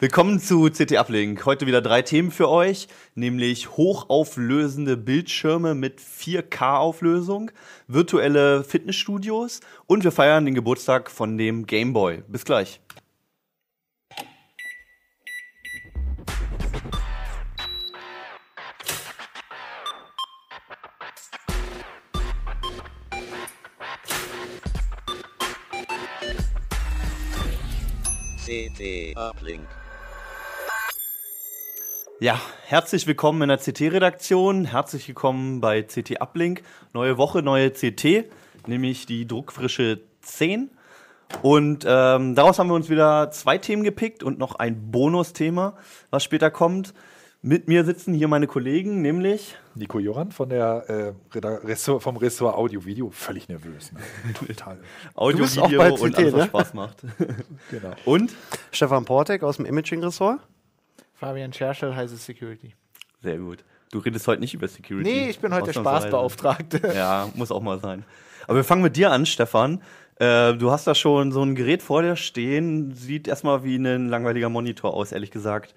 Willkommen zu CT Uplink. Heute wieder drei Themen für euch, nämlich hochauflösende Bildschirme mit 4K-Auflösung, virtuelle Fitnessstudios und wir feiern den Geburtstag von dem Game Boy. Bis gleich. CT Uplink. Ja, herzlich willkommen in der CT-Redaktion. Herzlich willkommen bei CT Uplink. Neue Woche, neue CT, nämlich die druckfrische 10. Und ähm, daraus haben wir uns wieder zwei Themen gepickt und noch ein Bonusthema, was später kommt. Mit mir sitzen hier meine Kollegen, nämlich Nico Joran von der, äh, Ressort, vom Ressort Audio Video. Völlig nervös. Ne? Total. Audio, Video und CT, alles, was ne? Spaß macht. Genau. Und? Stefan Portek aus dem Imaging-Ressort. Fabian Scherschel, heiße Security. Sehr gut. Du redest heute nicht über Security. Nee, ich bin heute der. Spaßbeauftragte. Ja, muss auch mal sein. Aber wir fangen mit dir an, Stefan. Äh, du hast da schon so ein Gerät vor dir stehen, sieht erstmal wie ein langweiliger Monitor aus, ehrlich gesagt.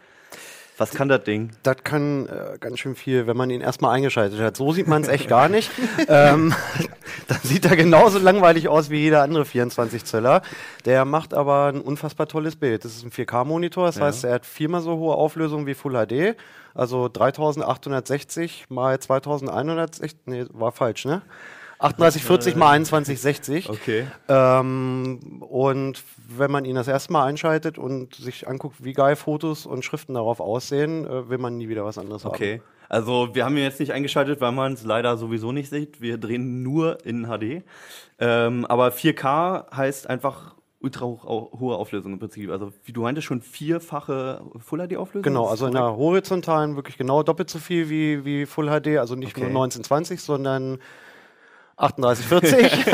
Was kann das Ding? Das kann äh, ganz schön viel, wenn man ihn erstmal eingeschaltet hat. So sieht man es echt gar nicht. ähm, dann sieht er genauso langweilig aus wie jeder andere 24 Zöller. Der macht aber ein unfassbar tolles Bild. Das ist ein 4K-Monitor, das Ja. heißt, er hat viermal so hohe Auflösung wie Full HD. Also 3860 mal 2160, nee, war falsch, ne? 3840 mal 2160. Okay. Ähm, und wenn man ihn das erste Mal einschaltet und sich anguckt, wie geil Fotos und Schriften darauf aussehen, äh, will man nie wieder was anderes Okay. Also wir haben ihn jetzt nicht eingeschaltet, weil man es leider sowieso nicht sieht. Wir drehen nur in HD. Ähm, aber 4K heißt einfach ultra hoch, hohe Auflösung im Prinzip. Also wie du meintest, schon vierfache Full HD Auflösung. Genau, also in der horizontalen wirklich genau doppelt so viel wie, wie Full HD, also nicht Okay. nur 1920, sondern 3840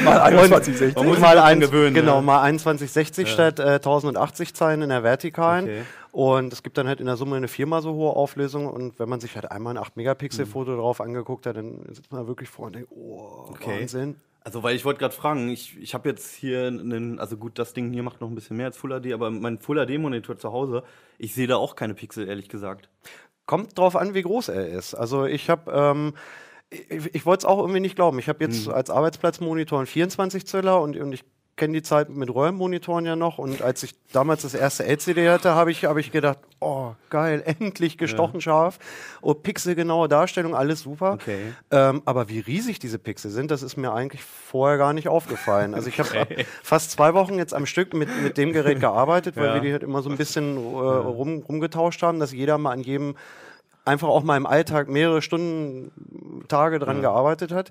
Mal Und- 21, Man muss sich mal daran ein, gewöhnen, genau, ja. mal 2160 statt äh, 1080 Zeilen in der vertikalen. Okay. Und es gibt dann halt in der Summe eine viermal so hohe Auflösung. Und wenn man sich halt einmal ein Mhm. 8-Megapixel-Foto drauf angeguckt hat, dann sitzt man wirklich vor und denkt, oh, Okay. Wahnsinn. Also, weil ich wollte gerade fragen, ich, ich habe jetzt hier einen, also gut, das Ding hier macht noch ein bisschen mehr als Full HD, aber mein Full HD-Monitor zu Hause, ich sehe da auch keine Pixel, ehrlich gesagt. Kommt drauf an, wie groß er ist. Also ich habe, ähm, ich, ich wollte es auch irgendwie nicht glauben. Ich habe jetzt Mhm. als Arbeitsplatzmonitor einen 24 Zöller und, und ich kenne die Zeit mit Röhrenmonitoren ja noch. Und als ich damals das erste LCD hatte, habe ich, hab ich gedacht, oh geil, endlich gestochen scharf. Oh, pixelgenaue Darstellung, alles super. Okay. Ähm, aber wie riesig diese Pixel sind, das ist mir eigentlich vorher gar nicht aufgefallen. Also ich habe fast zwei Wochen jetzt am Stück mit, mit dem Gerät gearbeitet, weil Ja. wir die halt immer so ein bisschen äh, rum, rumgetauscht haben, dass jeder mal an jedem einfach auch mal im Alltag mehrere Stunden, Tage dran gearbeitet hat.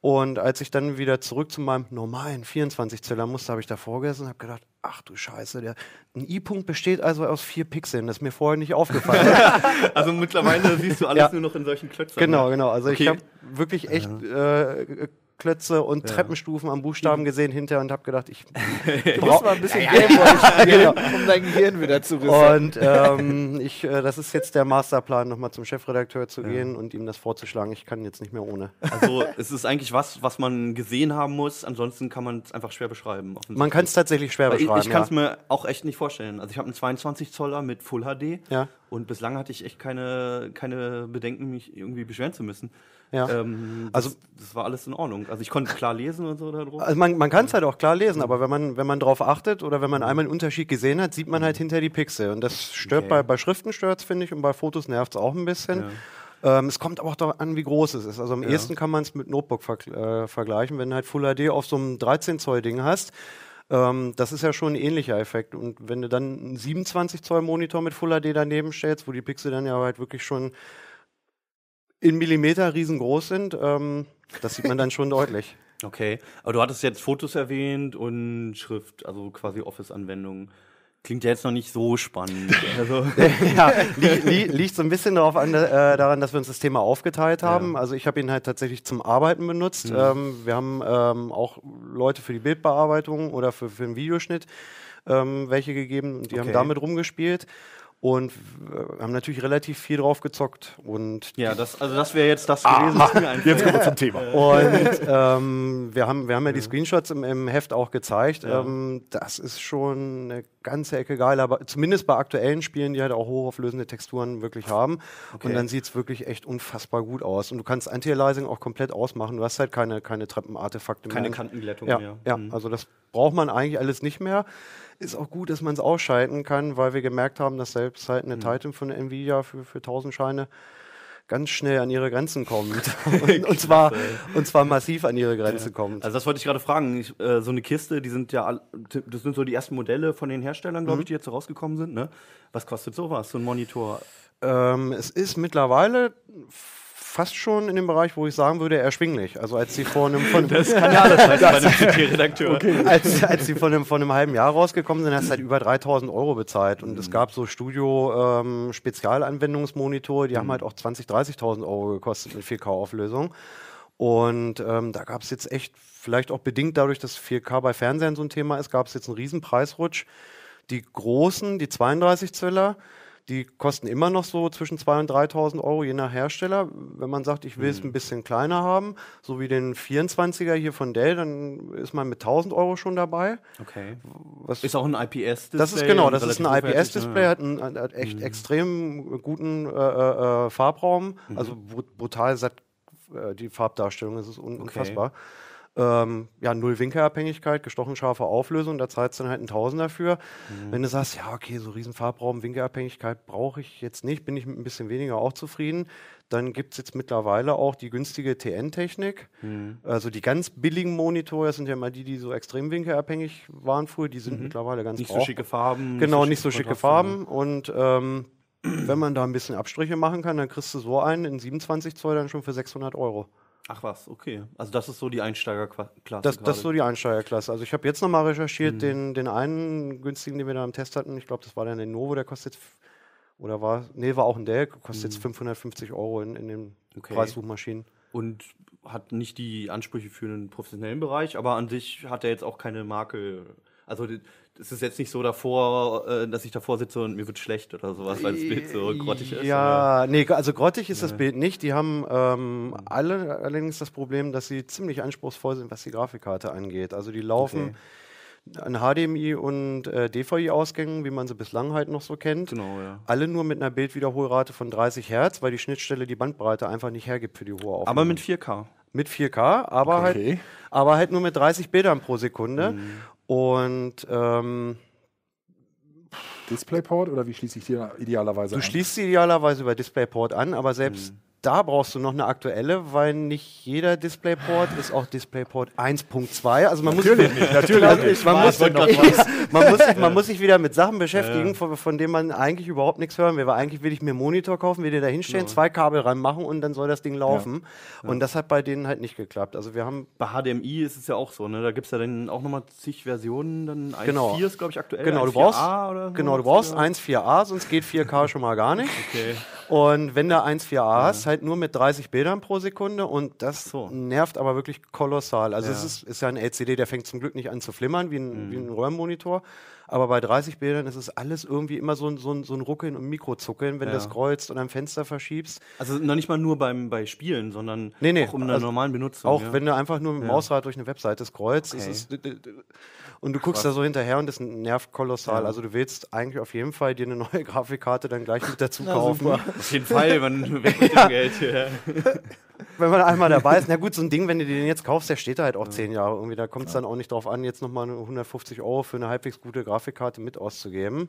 Und als ich dann wieder zurück zu meinem normalen 24-Zöller musste, habe ich davor gesessen und habe gedacht, ach du Scheiße, der, ein I-Punkt besteht also aus vier Pixeln. Das ist mir vorher nicht aufgefallen. Also mittlerweile siehst du alles Ja. nur noch in solchen Klötzen. Genau, genau. Also Okay. ich habe wirklich echt äh, Klötze und Treppenstufen am Buchstaben gesehen hinterher und habe gedacht, ich musst mal ein bisschen Gameboy spielen, um dein Gehirn wieder zu resetten. und ähm, ich, äh, das ist jetzt der Masterplan, nochmal zum Chefredakteur zu gehen und ihm das vorzuschlagen. Ich kann jetzt nicht mehr ohne. Also es ist eigentlich was, was man gesehen haben muss, ansonsten kann man es einfach schwer beschreiben. Man kann es tatsächlich schwer Weil ich, beschreiben. ich kann es ja. mir auch echt nicht vorstellen. Also ich habe einen 22 Zoller mit Full HD Ja. Und bislang hatte ich echt keine, keine Bedenken, mich irgendwie beschweren zu müssen. Ja. Ähm, das, Also- das war alles in Ordnung. Also ich konnte klar lesen und so da drauf. Also man, man kann es halt auch klar lesen, aber wenn man, wenn man drauf achtet oder wenn man einmal einen Unterschied gesehen hat, sieht man halt hinter die Pixel. Und das stört Okay. bei, bei Schriften stört's, finde ich, und bei Fotos nervt es auch ein bisschen. Ähm, es kommt aber auch darauf an, wie groß es ist. Also am ehesten kann man es mit Notebook verg äh, vergleichen. Wenn du halt Full HD auf so einem 13 Zoll Ding hast, ähm, das ist ja schon ein ähnlicher Effekt. Und wenn du dann einen 27 Zoll Monitor mit Full HD daneben stellst, wo die Pixel dann ja halt wirklich schon in Millimeter riesengroß sind, ähm, das sieht man dann schon deutlich. Okay, aber du hattest jetzt Fotos erwähnt und Schrift, also quasi Office-Anwendungen. Klingt ja jetzt noch nicht so spannend. Also, ja, li li liegt so ein bisschen darauf an, äh, daran, dass wir uns das Thema aufgeteilt haben. Also ich habe ihn halt tatsächlich zum Arbeiten benutzt. Mhm. Ähm, wir haben ähm, auch Leute für die Bildbearbeitung oder für, für den Videoschnitt ähm, welche gegeben und die haben Okay. damit rumgespielt. Und äh, haben natürlich relativ viel drauf gezockt. Und ja, das, also das wäre jetzt das gewesen, was mir einfällt. Jetzt kommen wir zum Thema. Und ähm, wir, haben, wir haben ja die Screenshots im, im Heft auch gezeigt. Ja. Ähm, das ist schon eine ganze Ecke geil, aber zumindest bei aktuellen Spielen, die halt auch hochauflösende Texturen wirklich haben. Okay. Und dann sieht es wirklich echt unfassbar gut aus. Und du kannst Anti-Aliasing auch komplett ausmachen. Du hast halt keine, keine Treppenartefakte Keine mehr. Kantenglättung Ja, mehr. ja, Mhm. also das braucht man eigentlich alles nicht mehr. Ist auch gut, dass man es ausschalten kann, weil wir gemerkt haben, dass selbst halt Mhm. eine Titan von Nvidia für, für 1000 Scheine ganz schnell an ihre Grenzen kommt. und, und, zwar, und zwar massiv an ihre Grenze kommt. Also das wollte ich gerade fragen. Ich, äh, so eine Kiste, die sind ja, das sind so die ersten Modelle von den Herstellern, Mhm. glaube ich, die jetzt so rausgekommen sind. Ne? Was kostet sowas, so ein Monitor? Ähm, es ist mittlerweile fast schon in dem Bereich, wo ich sagen würde, erschwinglich. Also als sie vor einem, von, Das kann ja alles sein bei einem CT-Redakteur. als, als sie von einem, von einem halben Jahr rausgekommen sind, hast du halt über 3000 Euro bezahlt. Und es gab so Studio-Spezialanwendungsmonitore, die haben halt auch 20.000, 30.000 Euro gekostet mit 4K-Auflösung. Und ähm, da gab es jetzt echt, vielleicht auch bedingt dadurch, dass 4K bei Fernsehen so ein Thema ist, gab es jetzt einen riesen Preisrutsch. Die großen, die 32 Zöller, die kosten immer noch so zwischen 2.000 und 3.000 Euro, je nach Hersteller. Wenn man sagt, ich will es ein bisschen kleiner haben, so wie den 24er hier von Dell, dann ist man mit 1.000 Euro schon dabei. Okay. Was Ist auch ein IPS-Display. das ist genau, das ist ein IPS-Display, hochwertig, hat, einen, hat echt Mhm. extrem guten äh, äh, äh, Farbraum, Mhm. also bru- brutal satt äh, die Farbdarstellung, das ist un unfassbar. Ähm, ja, null Winkelabhängigkeit, gestochen scharfe Auflösung, da zahlst du dann halt einen Tausender für. Mhm. Wenn du sagst, ja, okay, so riesen Farbraum, Winkelabhängigkeit brauche ich jetzt nicht, bin ich mit ein bisschen weniger auch zufrieden. Dann gibt es jetzt mittlerweile auch die günstige TN-Technik. Mhm. Also die ganz billigen Monitore, das sind ja mal die, die so extrem winkelabhängig waren früher, die sind mittlerweile ganz Mhm. Nicht so brauch- schicke Farben. Genau, nicht so schicke? Farben. Und ähm, wenn man da ein bisschen Abstriche machen kann, dann kriegst du so einen in 27 Zoll dann schon für 600 Euro. Ach was, okay. Also das ist so die Einsteigerklasse. Das, das ist so die Einsteigerklasse. Also ich habe jetzt nochmal Mhm. recherchiert, den, den einen günstigen, den wir da im Test hatten, ich glaube, das war der Lenovo, der kostet jetzt, oder war, nee, war auch ein Dell, kostet jetzt 550 Euro in, in den Mhm. Okay. Preissuchmaschinen. und hat nicht die Ansprüche für einen professionellen Bereich, aber an sich hat er jetzt auch keine Makel. Also es ist jetzt nicht so davor, äh, dass ich davor sitze und mir wird schlecht oder sowas, weil das Bild so grottig ist. oder? Ja, nee, also grottig ist das Bild nicht. Die haben ähm, alle allerdings das Problem, dass sie ziemlich anspruchsvoll sind, was die Grafikkarte angeht. Also die laufen an HDMI und äh, DVI-Ausgängen, wie man sie bislang halt noch so kennt. Genau, ja. Alle nur mit einer Bildwiederholrate von 30 Hertz, weil die Schnittstelle die Bandbreite einfach nicht hergibt für die hohe Aufnahme. Aber mit 4K. mit 4K, aber, Okay. halt, aber halt nur mit 30 Bildern pro Sekunde. Mhm. Und ähm, DisplayPort oder wie schließe ich die idealerweise Du an? schließt sie idealerweise über DisplayPort an, aber selbst da brauchst du noch eine aktuelle, weil nicht jeder DisplayPort ist auch DisplayPort 1.2. Also man muss Natürlich nicht, natürlich Also nicht. Man, muss, man, muss sich, man muss sich wieder mit Sachen beschäftigen, von, von denen man eigentlich überhaupt nichts hören will. Weil eigentlich will ich mir einen Monitor kaufen, will den da hinstellen, zwei Kabel ranmachen und dann soll das Ding laufen. Und das hat bei denen halt nicht geklappt. Also wir haben Bei HDMI ist es ja auch so, ne? Da gibt es ja dann auch nochmal zig Versionen. Dann 1.4 Genau. ist, glaube ich, aktuell. Genau, du 1.4a brauchst, oder genau, du brauchst 1.4a, sonst geht 4K schon mal gar nicht. Okay. Und wenn du 1.4a hast, halt nur mit 30 Bildern pro Sekunde und das so. nervt aber wirklich kolossal. Also es Ja. ist, ist ja ein LCD, der fängt zum Glück nicht an zu flimmern wie ein, Mhm. wie ein Röhrenmonitor, aber bei 30 Bildern ist es alles irgendwie immer so ein, so ein, so ein Ruckeln und Mikrozuckeln, wenn Ja. du das kreuzt und am Fenster verschiebst. Also noch nicht mal nur beim, bei Spielen, sondern Nee, nee, auch in der also normalen Benutzung. Auch ja. wenn du einfach nur mit dem Ja. Mausrad durch eine Webseite scrollst, Okay. ist es, und du guckst da so hinterher und das nervt kolossal. Ja. Also du willst eigentlich auf jeden Fall dir eine neue Grafikkarte dann gleich mit dazu Na, kaufen. super. Auf jeden Fall, man weg mit dem Geld. Ja. wenn man einmal dabei ist. Na gut, so ein Ding, wenn du den jetzt kaufst, der steht da halt auch zehn Jahre irgendwie. Da kommt es dann auch nicht drauf an, jetzt nochmal 150 Euro für eine halbwegs gute Grafikkarte mit auszugeben.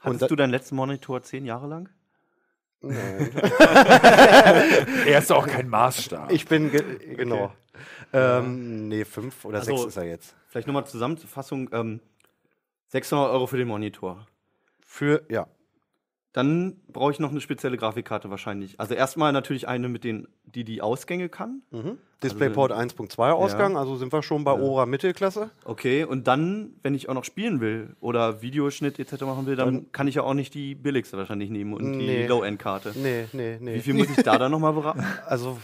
Hattest da- du deinen letzten Monitor zehn Jahre lang? Er ist auch kein Maßstab. Ich bin, ge genau. Ähm, nee, fünf oder Also- sechs ist er jetzt. Vielleicht nochmal Zusammenfassung. Ähm, 600 Euro für den Monitor. Für, ja. Dann brauche ich noch eine spezielle Grafikkarte wahrscheinlich. Also erstmal natürlich eine, mit den, die die Ausgänge kann. Mhm. DisplayPort 1.2 Ausgang, also sind wir schon bei oberer Mittelklasse. Okay, und dann, wenn ich auch noch spielen will oder Videoschnitt etc. machen will, dann kann ich ja auch nicht die billigste wahrscheinlich nehmen und die Nee. Low-End-Karte. Nee, nee, nee. Wie viel muss ich da dann nochmal beraten? Also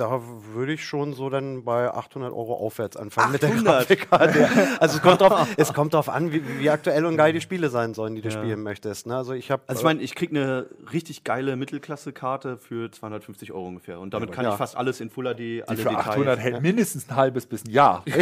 da würde ich schon so dann bei 800 Euro aufwärts anfangen 800. mit der Grafikkarte. also es kommt drauf, es kommt drauf an, wie, wie, aktuell und geil die Spiele sein sollen, die du ja. spielen möchtest. Ne? Also ich habe, also ich meine, ich kriege eine richtig geile Mittelklasse-Karte für 250 Euro ungefähr und damit ja, kann ja. ich fast alles in Full HD, die alle für Details. 800 hält mindestens ein halbes bis ein Jahr. ähm,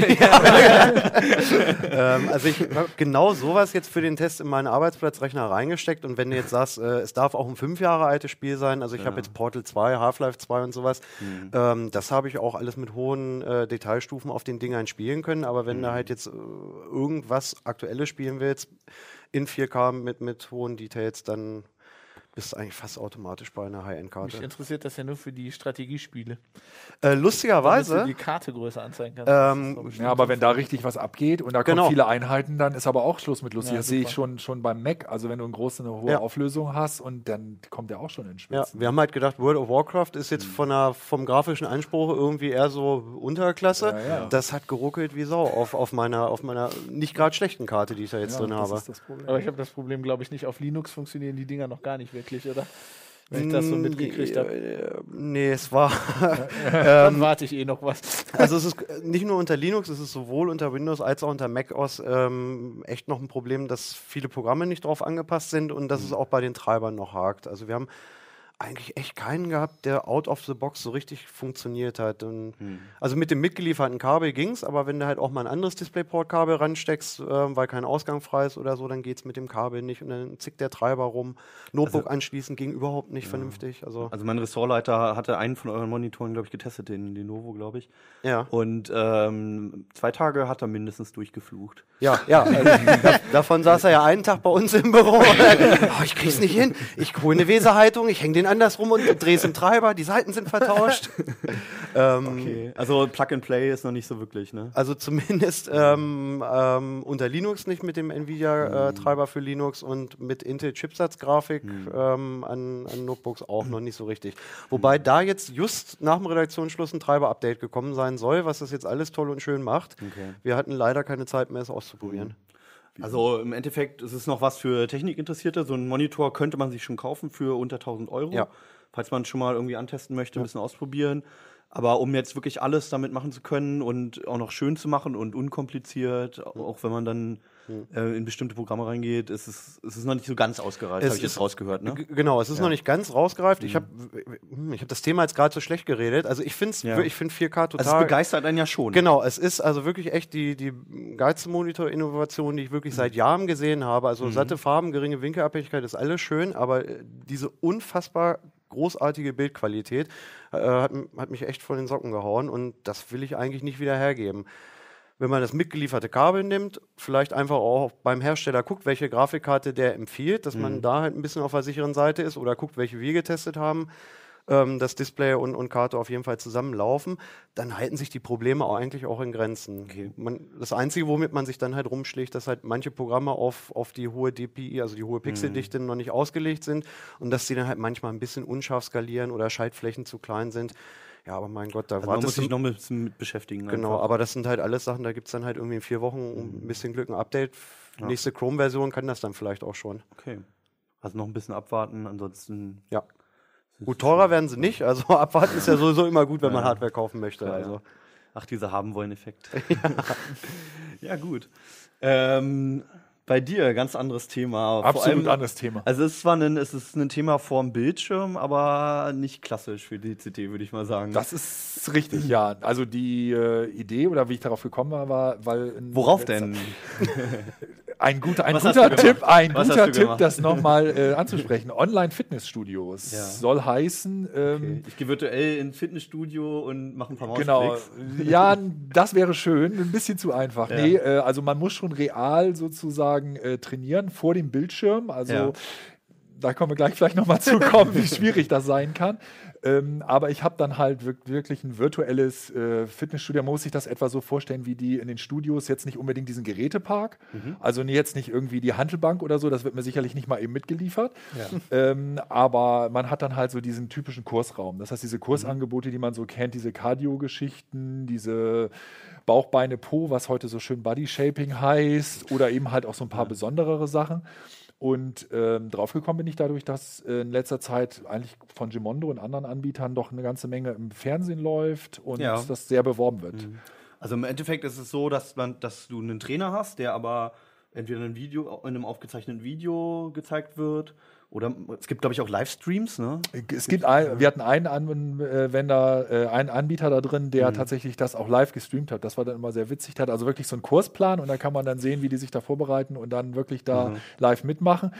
also ich habe genau sowas jetzt für den Test in meinen Arbeitsplatzrechner reingesteckt und wenn du jetzt sagst, äh, es darf auch ein fünf Jahre altes Spiel sein, also ich habe jetzt Portal 2, Half-Life 2 und sowas. Mhm. Ähm, das habe ich auch alles mit hohen äh, Detailstufen auf den Dingern spielen können. Aber wenn mhm. du halt jetzt äh, irgendwas Aktuelles spielen willst, in 4K mit, mit hohen Details, dann bist eigentlich fast automatisch bei einer High-End-Karte. Mich interessiert das ja nur für die Strategiespiele. Äh, lustigerweise. Damit du die Karte größer anzeigen kannst. Ähm, ja, aber wenn da richtig was abgeht und da genau. kommen viele Einheiten, dann ist aber auch Schluss mit lustig. Ja, das sehe ich schon, schon beim Mac. Also wenn du eine große, eine hohe ja. Auflösung hast und dann kommt der auch schon in Spitzen. Ja, wir haben halt gedacht, World of Warcraft ist jetzt mhm. von der, vom grafischen Anspruch irgendwie eher so Unterklasse. Ja, das hat geruckelt wie Sau auf, auf meiner, auf meiner nicht gerade schlechten Karte, die ich da jetzt drin habe. Aber ich habe das Problem, glaube ich, nicht. Auf Linux funktionieren die Dinger noch gar nicht wirklich, oder? Wenn ich das so mitgekriegt habe. Äh, nee, es war. Dann ähm, warte ich eh noch was. also es ist nicht nur unter Linux, es ist sowohl unter Windows als auch unter macOS ähm, echt noch ein Problem, dass viele Programme nicht drauf angepasst sind und dass mhm. es auch bei den Treibern noch hakt. Also wir haben eigentlich echt keinen gehabt, der out of the box so richtig funktioniert hat. Und hm. Also mit dem mitgelieferten Kabel ging es, aber wenn du halt auch mal ein anderes DisplayPort-Kabel ransteckst, äh, weil kein Ausgang frei ist oder so, dann geht es mit dem Kabel nicht und dann zickt der Treiber rum. Notebook also, anschließen ging überhaupt nicht ja. vernünftig. Also, also mein Ressortleiter hatte einen von euren Monitoren, glaube ich, getestet, den Lenovo, glaube ich. Ja. Und ähm, zwei Tage hat er mindestens durchgeflucht. Ja, ja. Also, davon saß er ja einen Tag bei uns im Büro. oh, ich krieg's nicht hin. Ich hole eine Weserhaltung, ich hänge den andersrum und drehe es im Treiber, die Seiten sind vertauscht. ähm, okay. Also Plug and Play ist noch nicht so wirklich, ne? Also zumindest ähm, ähm, unter Linux nicht mit dem Nvidia-Treiber äh, für Linux und mit Intel Chipsatzgrafik mhm. ähm, an, an, Notebooks auch mhm. noch nicht so richtig. Wobei da jetzt just nach dem Redaktionsschluss ein Treiber-Update gekommen sein soll, was das jetzt alles toll und schön macht. Okay. Wir hatten leider keine Zeit mehr, es auszuprobieren. Also im Endeffekt ist es noch was für Technikinteressierte. So einen Monitor könnte man sich schon kaufen für unter 1000 Euro. Ja. Falls man schon mal irgendwie antesten möchte, ein bisschen ausprobieren. Aber um jetzt wirklich alles damit machen zu können und auch noch schön zu machen und unkompliziert, auch wenn man dann äh, in bestimmte Programme reingeht, ist es, ist es noch nicht so ganz ausgereift, habe ich jetzt rausgehört. Ne? Genau, es ist ja. noch nicht ganz rausgereift. Ich habe hm, ich hab das Thema jetzt gerade so schlecht geredet. Also ich finde ja. ich find 4K total... Also es begeistert einen ja schon. Genau, es ist also wirklich echt die, die geilste Monitor-Innovation, die ich wirklich mhm. seit Jahren gesehen habe. Also mhm. satte Farben, geringe Winkelabhängigkeit ist alles schön, aber äh, diese unfassbar großartige Bildqualität äh, hat, hat mich echt von den Socken gehauen und das will ich eigentlich nicht wieder hergeben wenn man das mitgelieferte Kabel nimmt, vielleicht einfach auch beim Hersteller guckt, welche Grafikkarte der empfiehlt, dass mhm. man da halt ein bisschen auf der sicheren Seite ist oder guckt, welche wir getestet haben, ähm, dass Display und, und Karte auf jeden Fall zusammenlaufen, dann halten sich die Probleme auch eigentlich auch in Grenzen. Okay. Man, das Einzige, womit man sich dann halt rumschlägt, dass halt manche Programme auf, auf die hohe DPI, also die hohe Pixeldichte mhm. noch nicht ausgelegt sind und dass sie dann halt manchmal ein bisschen unscharf skalieren oder Schaltflächen zu klein sind. Ja, aber mein Gott, da also man muss sich noch ein bisschen mit beschäftigen. Genau, einfach. aber das sind halt alles Sachen, da gibt es dann halt irgendwie in vier Wochen ein bisschen Glück ein Update. Ja. Nächste Chrome-Version kann das dann vielleicht auch schon. Okay. Also noch ein bisschen abwarten, ansonsten. Ja. Gut, teurer werden sie nicht. Also abwarten ist ja sowieso immer gut, wenn man Hardware kaufen möchte. Klar, also. Ach, dieser haben wollen Effekt. ja. ja, gut. Ähm, bei dir ganz anderes Thema. Absolut allem, anderes Thema. Also es ist zwar ein, es ist ein Thema vorm Bildschirm, aber nicht klassisch für die CT, würde ich mal sagen. Das ist richtig, ja. Also die äh, Idee oder wie ich darauf gekommen war, war weil worauf denn? ein guter, ein guter Tipp, ein Was guter Tipp, das nochmal äh, anzusprechen. Online-Fitnessstudios ja. soll heißen. Ähm, okay. Ich gehe virtuell ins Fitnessstudio und mache ein paar Mausklicks. Genau. Ja, das wäre schön. Ein bisschen zu einfach. Ja. Nee, äh, also man muss schon real sozusagen äh, trainieren vor dem Bildschirm. Also ja da kommen wir gleich vielleicht nochmal zu kommen, wie schwierig das sein kann. Ähm, aber ich habe dann halt wirklich ein virtuelles äh, Fitnessstudio. Muss sich das etwa so vorstellen, wie die in den Studios jetzt nicht unbedingt diesen Gerätepark. Mhm. Also jetzt nicht irgendwie die Handelbank oder so, das wird mir sicherlich nicht mal eben mitgeliefert. Ja. Ähm, aber man hat dann halt so diesen typischen Kursraum. Das heißt, diese Kursangebote, die man so kennt, diese Cardio-Geschichten, diese Bauchbeine Po, was heute so schön Body Shaping heißt, oder eben halt auch so ein paar ja. besonderere Sachen. Und ähm, draufgekommen bin ich dadurch, dass äh, in letzter Zeit eigentlich von Gimondo und anderen Anbietern doch eine ganze Menge im Fernsehen läuft und Ja. das sehr beworben wird. Also im Endeffekt ist es so, dass, man, dass du einen Trainer hast, der aber entweder ein Video, in einem aufgezeichneten Video gezeigt wird oder es gibt, glaube ich, auch Livestreams, ne? Es gibt ein, wir hatten einen Anwender, äh, einen Anbieter da drin, der tatsächlich das auch live gestreamt hat. Das war dann immer sehr witzig. Der hat also wirklich so einen Kursplan und da kann man dann sehen, wie die sich da vorbereiten und dann wirklich da live mitmachen.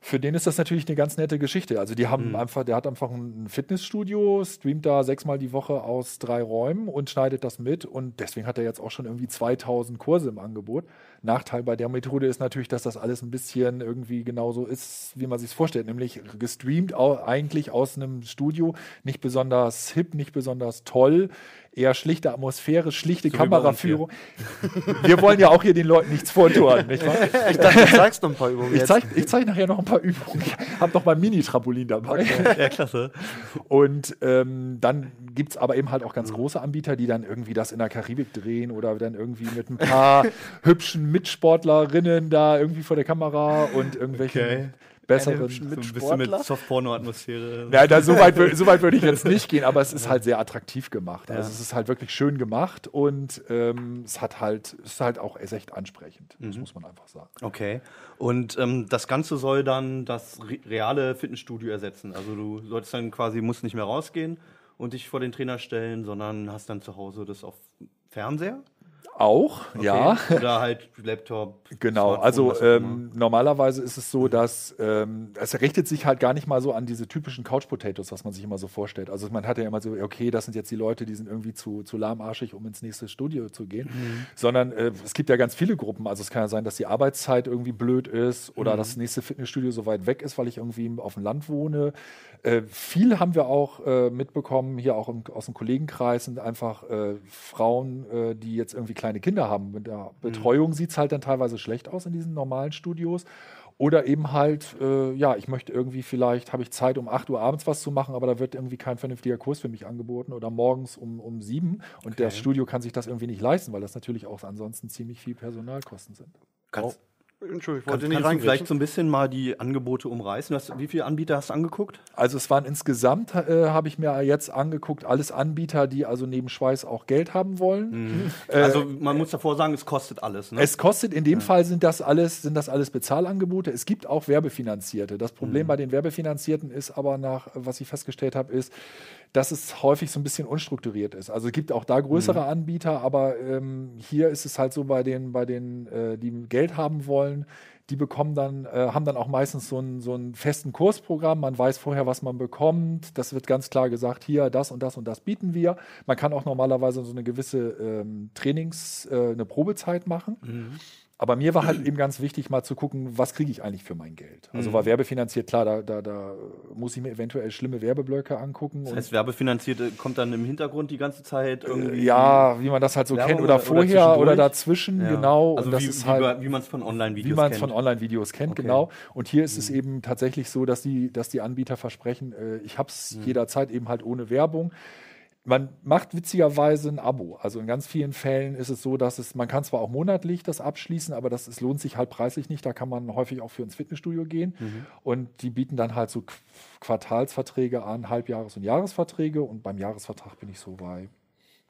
Für den ist das natürlich eine ganz nette Geschichte. Also die haben einfach, der hat einfach ein Fitnessstudio, streamt da sechsmal die Woche aus drei Räumen und schneidet das mit und deswegen hat er jetzt auch schon irgendwie 2000 Kurse im Angebot. Nachteil bei der Methode ist natürlich, dass das alles ein bisschen irgendwie genauso ist, wie man sich es vorstellt, nämlich gestreamt eigentlich aus einem Studio, nicht besonders hip, nicht besonders toll, eher schlichte Atmosphäre, schlichte So Kameraführung. Wir wollen ja auch hier den Leuten nichts vortun, nicht wahr? Ich dachte, du zeigst noch ein paar Übungen Ich zeige zeig nachher noch ein paar Übungen. Ich habe noch mein Mini-Trampolin dabei. Ja, klasse. Und ähm, dann gibt es aber eben halt auch ganz große Anbieter, die dann irgendwie das in der Karibik drehen oder dann irgendwie mit ein paar hübschen Mitsportlerinnen da irgendwie vor der Kamera und irgendwelchen Okay. besseren. hübschen So ein bisschen mit Softporno-Atmosphäre. Ja, da, so, weit, so weit würde ich jetzt nicht gehen, aber es ist halt sehr attraktiv gemacht. Ja. Also es ist halt wirklich schön gemacht und ähm, es hat halt, es ist halt auch echt ansprechend. Das muss man einfach sagen. Okay. Und ähm, das Ganze soll dann das re reale Fitnessstudio ersetzen. Also du solltest dann quasi, musst nicht mehr rausgehen und dich vor den Trainer stellen, sondern hast dann zu Hause das auf Fernseher. Auch, Okay. ja. Oder halt Laptop. Genau, Smartphone, also ähm, normalerweise ist es so, dass ähm, es richtet sich halt gar nicht mal so an diese typischen Couch Potatoes, was man sich immer so vorstellt. Also man hat ja immer so, okay, das sind jetzt die Leute, die sind irgendwie zu, zu lahmarschig, um ins nächste Studio zu gehen, sondern äh, es gibt ja ganz viele Gruppen. Also es kann ja sein, dass die Arbeitszeit irgendwie blöd ist oder das nächste Fitnessstudio so weit weg ist, weil ich irgendwie auf dem Land wohne. Äh, viel haben wir auch äh, mitbekommen, hier auch im, aus dem Kollegenkreis, sind einfach äh, Frauen, äh, die jetzt irgendwie kleine Kinder haben. Mit der Betreuung sieht es halt dann teilweise schlecht aus in diesen normalen Studios. Oder eben halt, äh, ja, ich möchte irgendwie vielleicht, habe ich Zeit, um 8 Uhr abends was zu machen, aber da wird irgendwie kein vernünftiger Kurs für mich angeboten oder morgens um, um 7 und das Studio kann sich das irgendwie nicht leisten, weil das natürlich auch ansonsten ziemlich viel Personalkosten sind. Kannst, Entschuldigung, ich wollte nicht kannst du vielleicht so ein bisschen mal die Angebote umreißen? Du hast, wie viele Anbieter hast du angeguckt? Also es waren insgesamt, äh, habe ich mir jetzt angeguckt, alles Anbieter, die also neben Schweiß auch Geld haben wollen. Äh, also man muss davor sagen, es kostet alles. Ne? Es kostet, in dem Fall sind das alles, sind das alles Bezahlangebote. Es gibt auch Werbefinanzierte. Das Problem bei den Werbefinanzierten ist aber nach, was ich festgestellt habe, ist, dass es häufig so ein bisschen unstrukturiert ist. Also es gibt auch da größere Anbieter, aber ähm, hier ist es halt so bei den, bei den, äh, die Geld haben wollen, die bekommen dann, äh, haben dann auch meistens so einen, so einen festen Kursprogramm. Man weiß vorher, was man bekommt. Das wird ganz klar gesagt, hier, das und das und das bieten wir. Man kann auch normalerweise so eine gewisse ähm, Trainings-, äh, eine Probezeit machen. Aber mir war halt eben ganz wichtig, mal zu gucken, was kriege ich eigentlich für mein Geld. Also war werbefinanziert, klar, da, da, da muss ich mir eventuell schlimme Werbeblöcke angucken. Das und- heißt, Werbefinanzierte kommt dann im Hintergrund die ganze Zeit irgendwie. ja, wie man das halt so Werbung kennt, oder, oder- vorher oder, dazwischen, Ja. genau. Also wie, wie, halt, wie man es von Online-Videos wie man es kennt. von Online-Videos kennt, Okay. Mhm. genau. Und hier ist es eben tatsächlich so, dass die, dass die Anbieter versprechen, äh, ich habe es Mhm. jederzeit eben halt ohne Werbung. Man macht witzigerweise ein Abo. Also in ganz vielen Fällen ist es so, dass es, man kann zwar auch monatlich das abschließen, aber das es lohnt sich halt preislich nicht. Da kann man häufig auch für ins Fitnessstudio gehen. Mhm. Und die bieten dann halt so Qu- Quartalsverträge an, Halbjahres- und Jahresverträge. Und beim Jahresvertrag bin ich so bei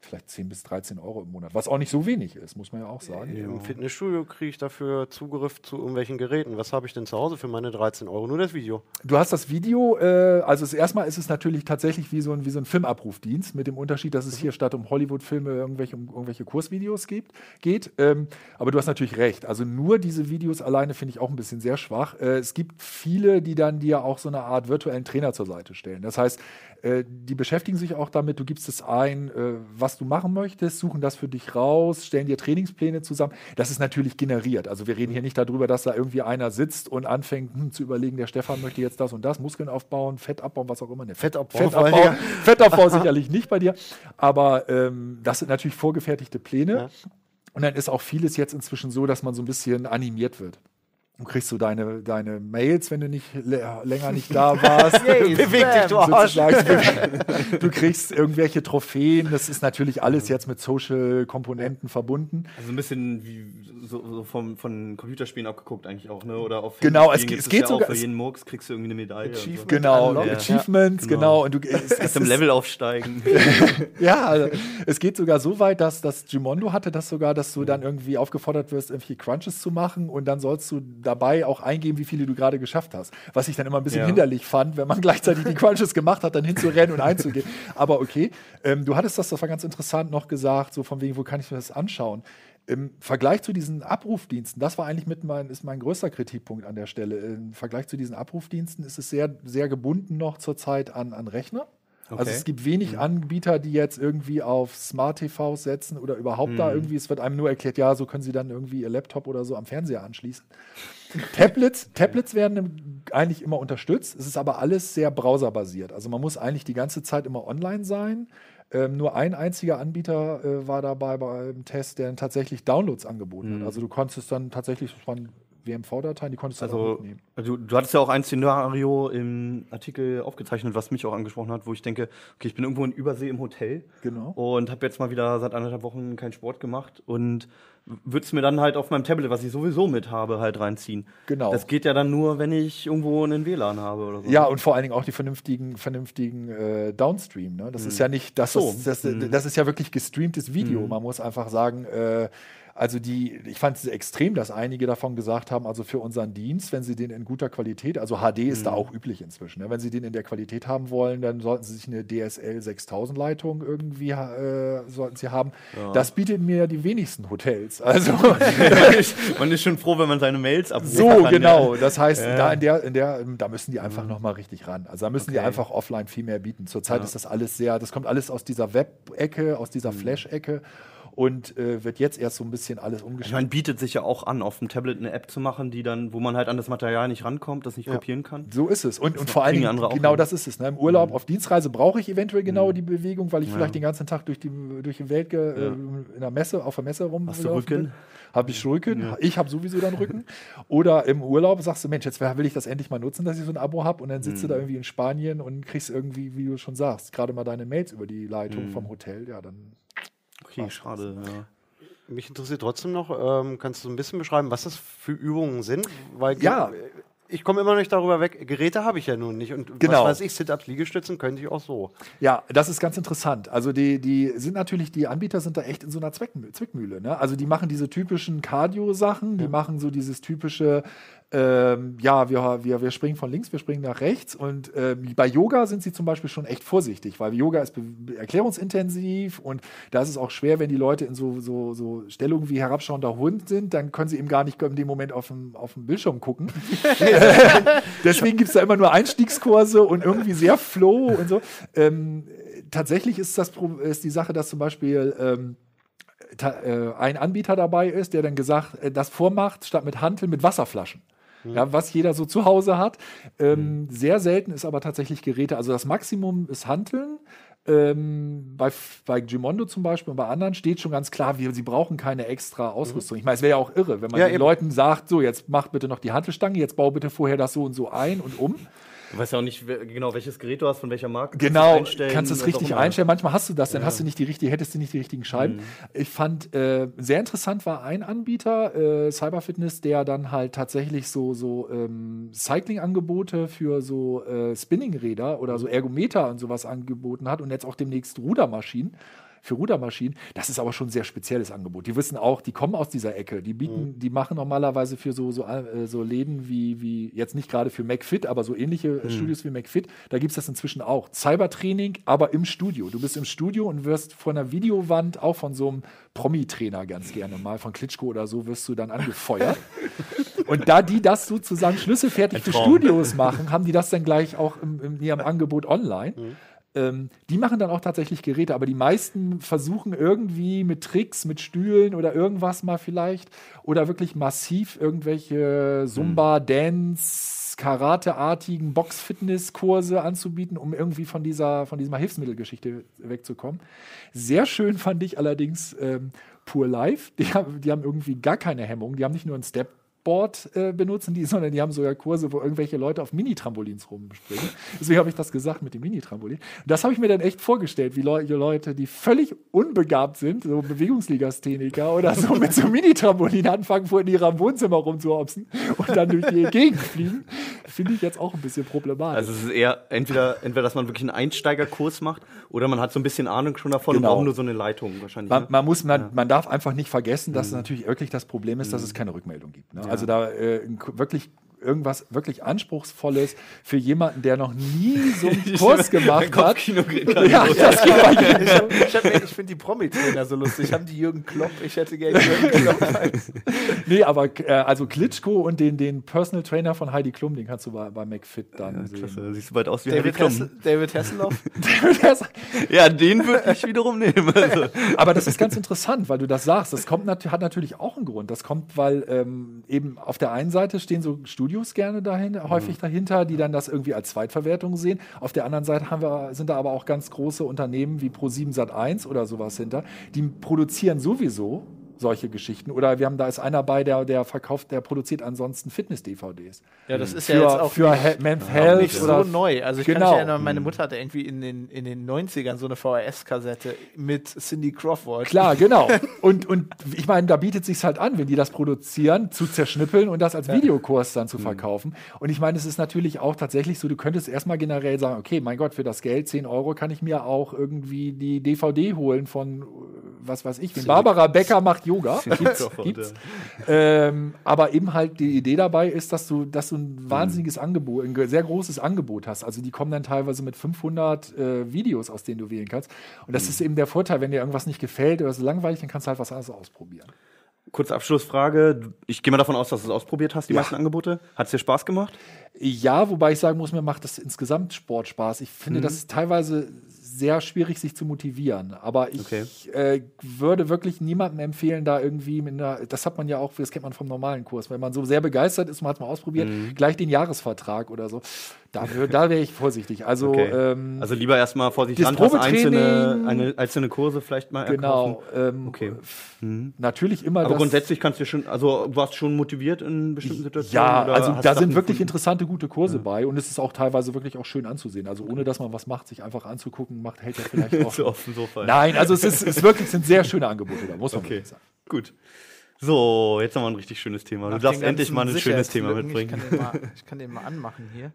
vielleicht 10 bis 13 Euro im Monat, was auch nicht so wenig ist, muss man ja auch sagen. Im Fitnessstudio kriege ich dafür Zugriff zu irgendwelchen Geräten. Was habe ich denn zu Hause für meine 13 Euro? Nur das Video. Du hast das Video, äh, also erstmal ist es natürlich tatsächlich wie so ein, wie so ein Filmabrufdienst, mit dem Unterschied, dass es hier statt um Hollywood-Filme irgendwelche, um irgendwelche Kursvideos gibt, geht. Ähm, aber du hast natürlich recht. Also nur diese Videos alleine finde ich auch ein bisschen sehr schwach. Äh, es gibt viele, die dann dir auch so eine Art virtuellen Trainer zur Seite stellen. Das heißt, die beschäftigen sich auch damit, du gibst es ein, äh, was du machen möchtest, suchen das für dich raus, stellen dir Trainingspläne zusammen. Das ist natürlich generiert. Also wir reden hier nicht darüber, dass da irgendwie einer sitzt und anfängt hm, zu überlegen, der Stefan möchte jetzt das und das, Muskeln aufbauen, Fett abbauen, was auch immer. Ne, Fettabbau, Fettabbau, vor allem. Fettabbau sicherlich nicht bei dir, aber ähm, das sind natürlich vorgefertigte Pläne. Ja. Und dann ist auch vieles jetzt inzwischen so, dass man so ein bisschen animiert wird. Und kriegst du deine, deine Mails, wenn du nicht länger nicht da warst. Beweg dich, du Arsch. du kriegst irgendwelche Trophäen. Das ist natürlich alles jetzt mit Social-Komponenten verbunden. Also ein bisschen wie so, so vom, von Computerspielen abgeguckt eigentlich auch, ne? Oder auf genau, es, es geht ja sogar. Für jeden Murks kriegst du irgendwie eine Medaille. Achievement genau, ja. Achievements, genau. genau. Und du es, es im Level aufsteigen. ja, also, es geht sogar so weit, dass das Gimondo hatte das sogar, dass du dann irgendwie aufgefordert wirst, irgendwelche Crunches zu machen und dann sollst du dabei auch eingeben, wie viele du gerade geschafft hast. Was ich dann immer ein bisschen ja. hinderlich fand, wenn man gleichzeitig die Crunches gemacht hat, dann hinzurennen und einzugehen. Aber okay, ähm, du hattest das, das war ganz interessant noch gesagt, so von wegen, wo kann ich mir das anschauen? Im Vergleich zu diesen Abrufdiensten, das war eigentlich mit mein, ist mein größter Kritikpunkt an der Stelle. Im Vergleich zu diesen Abrufdiensten ist es sehr, sehr gebunden noch zurzeit an, an Rechner. Also okay. Also es gibt wenig mhm. Anbieter, die jetzt irgendwie auf Smart TV setzen oder überhaupt mhm. da irgendwie, es wird einem nur erklärt, ja, so können sie dann irgendwie ihr Laptop oder so am Fernseher anschließen. Tablets, Tablets werden eigentlich immer unterstützt, es ist aber alles sehr browserbasiert. Also man muss eigentlich die ganze Zeit immer online sein. Ähm, nur ein einziger Anbieter äh, war dabei beim Test, der tatsächlich Downloads angeboten mhm. hat. Also du konntest dann tatsächlich von WMV-Dateien, die konntest du also, auch mitnehmen. Also du hattest ja auch ein Szenario im Artikel aufgezeichnet, was mich auch angesprochen hat, wo ich denke, okay, ich bin irgendwo in Übersee im Hotel genau. und habe jetzt mal wieder seit anderthalb Wochen keinen Sport gemacht und würde es mir dann halt auf meinem Tablet, was ich sowieso mit habe, halt reinziehen. Genau. Das geht ja dann nur, wenn ich irgendwo einen WLAN habe oder so. Ja, und vor allen Dingen auch die vernünftigen, vernünftigen äh, Downstream. Ne? Das mhm. ist ja nicht, das, so. das, das, mhm. das, ist ja wirklich gestreamtes Video. Mhm. Man muss einfach sagen, äh, also die, ich fand es extrem, dass einige davon gesagt haben, also für unseren Dienst, wenn sie den in guter Qualität, also HD ist mhm. da auch üblich inzwischen, ne? wenn sie den in der Qualität haben wollen, dann sollten sie sich eine DSL 6000 Leitung irgendwie äh, sollten sie haben. Ja. Das bietet mir ja die wenigsten Hotels. Also man ist schon froh, wenn man seine Mails abruft. So kann, genau. Ja. Das heißt, ja. da in der, in der, da müssen die einfach mhm. noch mal richtig ran. Also da müssen okay. die einfach offline viel mehr bieten. Zurzeit ist das alles sehr, das kommt alles aus dieser Web-Ecke, aus dieser mhm. Flash-Ecke und äh, wird jetzt erst so ein bisschen alles umgestellt. Ich meine, bietet sich ja auch an, auf dem Tablet eine App zu machen, die dann, wo man halt an das Material nicht rankommt, das nicht ja. kopieren kann. So ist es. Und, und vor allem, genau das ist es. Ne? Im Urlaub, mhm. auf Dienstreise brauche ich eventuell genau mhm. die Bewegung, weil ich ja. vielleicht den ganzen Tag durch die, durch die Welt ja. äh, in der Messe, auf der Messe rum. Hast du Rücken? Habe ich Rücken? Ich habe sowieso dann Rücken. Oder im Urlaub sagst du, Mensch, jetzt will ich das endlich mal nutzen, dass ich so ein Abo habe. Und dann sitzt mhm. du da irgendwie in Spanien und kriegst irgendwie, wie du schon sagst, gerade mal deine Mails über die Leitung mhm. vom Hotel. Ja, dann. Okay, schade. Ja. Mich interessiert trotzdem noch, ähm, kannst du ein bisschen beschreiben, was das für Übungen sind? Weil ja. Ich komme immer nicht darüber weg. Geräte habe ich ja nun nicht. Und genau. was weiß ich, Sit-Ups, Liegestützen könnte ich auch so. Ja, das ist ganz interessant. Also die, die sind natürlich, die Anbieter sind da echt in so einer Zwickmühle. Ne? Also die machen diese typischen Cardio-Sachen, die ja. machen so dieses typische ähm, ja, wir, wir, wir springen von links, wir springen nach rechts. Und ähm, bei Yoga sind sie zum Beispiel schon echt vorsichtig, weil Yoga ist erklärungsintensiv und da ist es auch schwer, wenn die Leute in so, so, so Stellungen wie herabschauender Hund sind, dann können sie eben gar nicht in dem Moment auf dem, auf dem Bildschirm gucken. Deswegen gibt es da immer nur Einstiegskurse und irgendwie sehr flow und so. Ähm, tatsächlich ist, das, ist die Sache, dass zum Beispiel ähm, äh, ein Anbieter dabei ist, der dann gesagt, äh, das vormacht, statt mit Hanteln mit Wasserflaschen ja, was jeder so zu Hause hat. Ähm, mhm. Sehr selten ist aber tatsächlich Geräte. Also das Maximum ist Hanteln. Ähm, bei, bei Gimondo zum Beispiel und bei anderen steht schon ganz klar, wir, sie brauchen keine extra Ausrüstung. Mhm. Ich meine, es wäre ja auch irre, wenn man ja, den eben. Leuten sagt, so, jetzt mach bitte noch die Hantelstange, jetzt bau bitte vorher das so und so ein und um. Du weißt ja auch nicht genau, welches Gerät du hast, von welcher Marke. Genau, kannst du es richtig einstellen. Manchmal hast du das, dann ja. hast du nicht die richtige, hättest du nicht die richtigen Scheiben. Mhm. Ich fand äh, sehr interessant war ein Anbieter, äh, Cyberfitness, der dann halt tatsächlich so, so ähm, Cycling-Angebote für so äh, Spinning-Räder oder so Ergometer und sowas angeboten hat und jetzt auch demnächst Rudermaschinen für Rudermaschinen. Das ist aber schon ein sehr spezielles Angebot. Die wissen auch, die kommen aus dieser Ecke. Die bieten, mhm. die machen normalerweise für so, so, äh, so Läden wie, wie, jetzt nicht gerade für McFit, aber so ähnliche mhm. Studios wie McFit, da gibt es das inzwischen auch. Cybertraining, aber im Studio. Du bist im Studio und wirst von einer Videowand, auch von so einem Promi-Trainer ganz gerne mal, von Klitschko oder so, wirst du dann angefeuert. und da die das sozusagen schlüsselfertig für Studios machen, haben die das dann gleich auch im, in ihrem Angebot online. Mhm. Ähm, die machen dann auch tatsächlich Geräte, aber die meisten versuchen irgendwie mit Tricks, mit Stühlen oder irgendwas mal vielleicht oder wirklich massiv irgendwelche Zumba, mhm. Dance, Karate-artigen Box-Fitness-Kurse anzubieten, um irgendwie von dieser, von dieser Hilfsmittelgeschichte wegzukommen. Sehr schön fand ich allerdings ähm, Pure Life. Die, die haben irgendwie gar keine Hemmung. Die haben nicht nur einen Step Board äh, benutzen die, sondern die haben sogar Kurse, wo irgendwelche Leute auf Mini-Trampolins rumspringen. Deswegen habe ich das gesagt mit dem Mini-Trampolin. Das habe ich mir dann echt vorgestellt, wie Leu Leute, die völlig unbegabt sind, so Bewegungsligastheniker oder so mit so Mini-Trampolin anfangen, vor in ihrem Wohnzimmer rumzuhopsen und dann durch die Gegend fliegen. Finde ich jetzt auch ein bisschen problematisch. Also es ist eher entweder, entweder dass man wirklich einen Einsteigerkurs macht oder man hat so ein bisschen Ahnung schon davon Genau. und braucht nur so eine Leitung wahrscheinlich. Man, ne? man muss, man, man darf einfach nicht vergessen, dass natürlich wirklich das Problem ist, dass es keine Rückmeldung gibt. Ne? Also da äh, wirklich irgendwas wirklich Anspruchsvolles für jemanden, der noch nie so einen Kurs gemacht hat. Nicht Ja, das geht bei jedem. Ich, ich, ich finde die Promi-Trainer so lustig. Haben die Jürgen Klopp? Ich hätte gerne Jürgen Klopp. als- Nee, aber äh, also Klitschko und den, den Personal Trainer von Heidi Klum, den kannst du bei, bei McFit dann sehen. Klasse, siehst du bald aus wie Heidi David, Klum. Hessel, David Hasselhoff? Ja, den würde ich wiederum nehmen. Also. Aber das ist ganz interessant, weil du das sagst. Das kommt nat hat natürlich auch einen Grund. Das kommt, weil ähm, eben auf der einen Seite stehen so Studios gerne dahin, häufig dahinter, die dann das irgendwie als Zweitverwertung sehen. Auf der anderen Seite haben wir, sind da aber auch ganz große Unternehmen wie Pro7 Sat1 oder sowas hinter, die produzieren sowieso solche Geschichten. Oder wir haben da ist einer bei, der, der verkauft, der produziert ansonsten Fitness-DVDs. Ja, das ist Für, ja jetzt auch für nicht, Men's auch Health nicht so oder neu. Also ich kann Genau. mich erinnern, meine Mutter hatte irgendwie in den, in den 90ern so eine VHS-Kassette mit Cindy Crawford. Klar, genau. Und, und ich meine, da bietet sich halt an, wenn die das produzieren, zu zerschnippeln und das als Videokurs dann zu verkaufen. Und ich meine, es ist natürlich auch tatsächlich so, du könntest erstmal generell sagen, okay, mein Gott, für das Geld, 10 Euro, kann ich mir auch irgendwie die DVD holen von, was weiß ich, den Barbara Becker macht Yoga. Gibt's, gibt's. Ähm, aber eben halt die Idee dabei ist, dass du, dass du ein wahnsinniges Angebot, ein sehr großes Angebot hast. Also die kommen dann teilweise mit 500 äh, Videos, aus denen du wählen kannst. Und das ist eben der Vorteil, wenn dir irgendwas nicht gefällt oder so langweilig, dann kannst du halt was anderes ausprobieren. Kurze Abschlussfrage. Ich gehe mal davon aus, dass du es ausprobiert hast, die meisten Angebote. Hat es dir Spaß gemacht? Ja, wobei ich sagen muss, mir macht das insgesamt Sport Spaß. Ich finde, das ist teilweise sehr schwierig, sich zu motivieren. Aber ich Okay. äh, würde wirklich niemandem empfehlen, da irgendwie mit einer, das hat man ja auch, das kennt man vom normalen Kurs, wenn man so sehr begeistert ist, man hat es mal ausprobiert, gleich den Jahresvertrag oder so. Da, da wäre ich vorsichtig. Also, Okay. ähm, Also lieber erstmal vorsichtig rantasten, einzelne, eine, einzelne Kurse vielleicht mal genau. Ähm, Okay. Natürlich immer Aber grundsätzlich kannst du schon, also du warst schon motiviert in bestimmten Situationen? Ja, also da sind wirklich gefunden? interessante, gute Kurse bei und es ist auch teilweise wirklich auch schön anzusehen. Also ohne dass man was macht, sich einfach anzugucken, macht, hält ja vielleicht auch. so auf dem Sofa. Nein, also es ist, es ist wirklich, es sind sehr schöne Angebote da, muss man Okay, sagen. gut. So, jetzt haben wir ein richtig schönes Thema. Du Nach darfst den endlich mal ein schönes Thema mitbringen. Ich kann, den mal, ich kann den mal anmachen hier.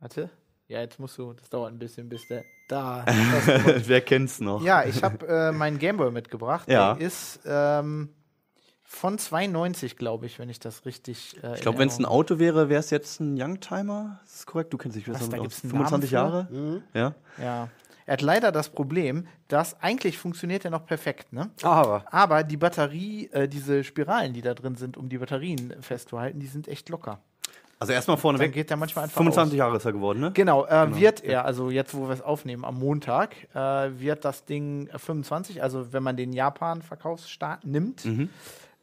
Warte. Ja, jetzt musst du, das dauert ein bisschen, bis der. Da. Wer kennt's noch? ja, ich habe äh, meinen Gameboy mitgebracht. Ja. Der ist ähm, von 92, glaube ich, wenn ich das richtig. Äh, Ich glaube, wenn es ein Auto wäre, wäre es jetzt ein Youngtimer. Ist das korrekt? Du kennst dich Was, besser da mit gibt's aus. einen 25 Namen für? Jahre? Ja. Ja. Er hat leider das Problem, dass eigentlich funktioniert er noch perfekt, ne? Aber. Aber die Batterie, äh, diese Spiralen, die da drin sind, um die Batterien festzuhalten, die sind echt locker. Also erstmal Dann vorneweg. geht der manchmal einfach 25 aus. Jahre ist er geworden, ne? Genau, äh, wird er, also jetzt, wo wir es aufnehmen, am Montag, äh, wird das Ding äh, 25, also wenn man den Japan-Verkaufsstart nimmt. Mhm.